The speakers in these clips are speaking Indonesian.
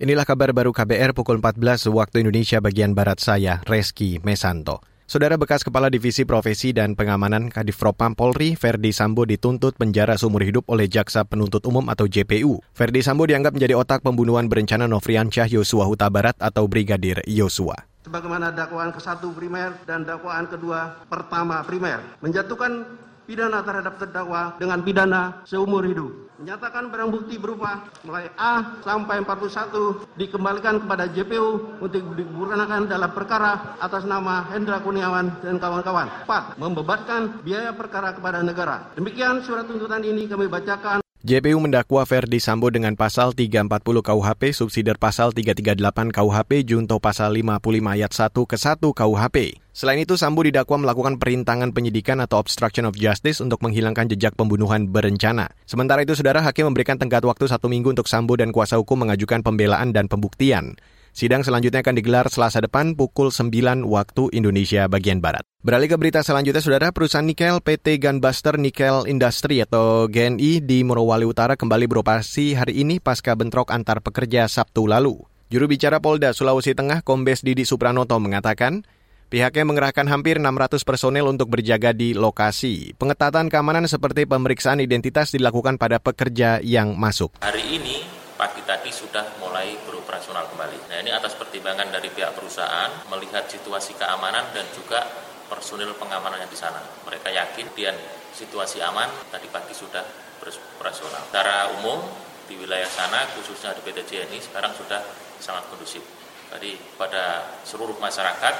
Inilah kabar baru KBR pukul 14 waktu Indonesia bagian Barat saya, Reski Mesanto. Saudara bekas Kepala Divisi Profesi dan Pengamanan Kadifropam Polri, Ferdi Sambo dituntut penjara seumur hidup oleh Jaksa Penuntut Umum atau JPU. Ferdi Sambo dianggap menjadi otak pembunuhan berencana Nofriansyah Yosua Huta Barat atau Brigadir Yosua sebagaimana dakwaan ke-1 primer dan dakwaan kedua pertama primer menjatuhkan pidana terhadap terdakwa dengan pidana seumur hidup menyatakan barang bukti berupa mulai A sampai 41 dikembalikan kepada JPU untuk digunakan dalam perkara atas nama Hendra Kuniawan dan kawan-kawan. 4. Membebankan biaya perkara kepada negara. Demikian surat tuntutan ini kami bacakan. JPU mendakwa Ferdi Sambo dengan pasal 340 KUHP, subsidiar pasal 338 KUHP, junto pasal 55 ayat 1 ke 1 KUHP. Selain itu, Sambo didakwa melakukan perintangan penyidikan atau obstruction of justice untuk menghilangkan jejak pembunuhan berencana. Sementara itu, saudara hakim memberikan tenggat waktu satu minggu untuk Sambo dan kuasa hukum mengajukan pembelaan dan pembuktian. Sidang selanjutnya akan digelar Selasa depan pukul 9 waktu Indonesia bagian Barat. Beralih ke berita selanjutnya, Saudara, perusahaan nikel PT Gunbuster Nickel Industry atau GNI di Morowali Utara kembali beroperasi hari ini pasca bentrok antar pekerja Sabtu lalu. Juru bicara Polda Sulawesi Tengah Kombes Didi Supranoto mengatakan, Pihaknya mengerahkan hampir 600 personel untuk berjaga di lokasi. Pengetatan keamanan seperti pemeriksaan identitas dilakukan pada pekerja yang masuk. Hari ini pagi tadi sudah mulai beroperasional kembali. Nah ini atas pertimbangan dari pihak perusahaan melihat situasi keamanan dan juga personil pengamanannya di sana. Mereka yakin dan situasi aman tadi pagi sudah beroperasional. Secara umum di wilayah sana khususnya di PT JNI sekarang sudah sangat kondusif. Jadi pada seluruh masyarakat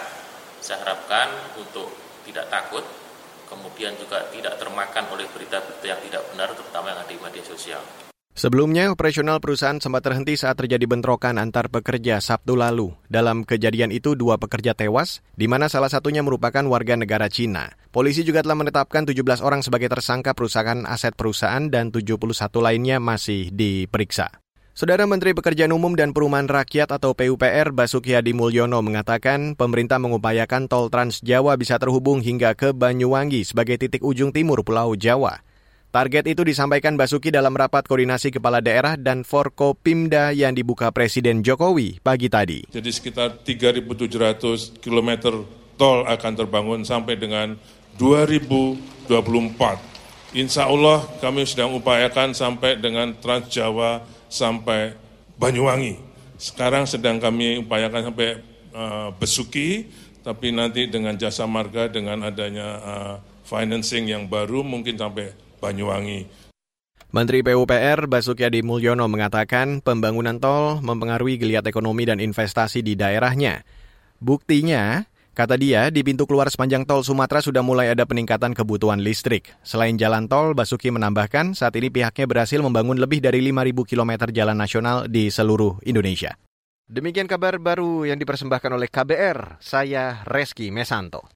saya harapkan untuk tidak takut kemudian juga tidak termakan oleh berita-berita yang tidak benar terutama yang ada di media sosial. Sebelumnya, operasional perusahaan sempat terhenti saat terjadi bentrokan antar pekerja Sabtu lalu. Dalam kejadian itu, dua pekerja tewas, di mana salah satunya merupakan warga negara Cina. Polisi juga telah menetapkan 17 orang sebagai tersangka perusahaan aset perusahaan dan 71 lainnya masih diperiksa. Saudara Menteri Pekerjaan Umum dan Perumahan Rakyat atau PUPR Basuki Hadi Mulyono mengatakan pemerintah mengupayakan tol Trans Jawa bisa terhubung hingga ke Banyuwangi sebagai titik ujung timur Pulau Jawa. Target itu disampaikan Basuki dalam rapat koordinasi kepala daerah dan Forkopimda yang dibuka Presiden Jokowi pagi tadi. Jadi sekitar 3.700 km tol akan terbangun sampai dengan 2024. Insya Allah kami sedang upayakan sampai dengan Trans Jawa sampai Banyuwangi. Sekarang sedang kami upayakan sampai uh, Besuki, tapi nanti dengan jasa marga dengan adanya uh, financing yang baru mungkin sampai Banyuwangi. Menteri PUPR Basuki Adi Mulyono mengatakan pembangunan tol mempengaruhi geliat ekonomi dan investasi di daerahnya. Buktinya, kata dia, di pintu keluar sepanjang tol Sumatera sudah mulai ada peningkatan kebutuhan listrik. Selain jalan tol, Basuki menambahkan saat ini pihaknya berhasil membangun lebih dari 5.000 km jalan nasional di seluruh Indonesia. Demikian kabar baru yang dipersembahkan oleh KBR, saya Reski Mesanto.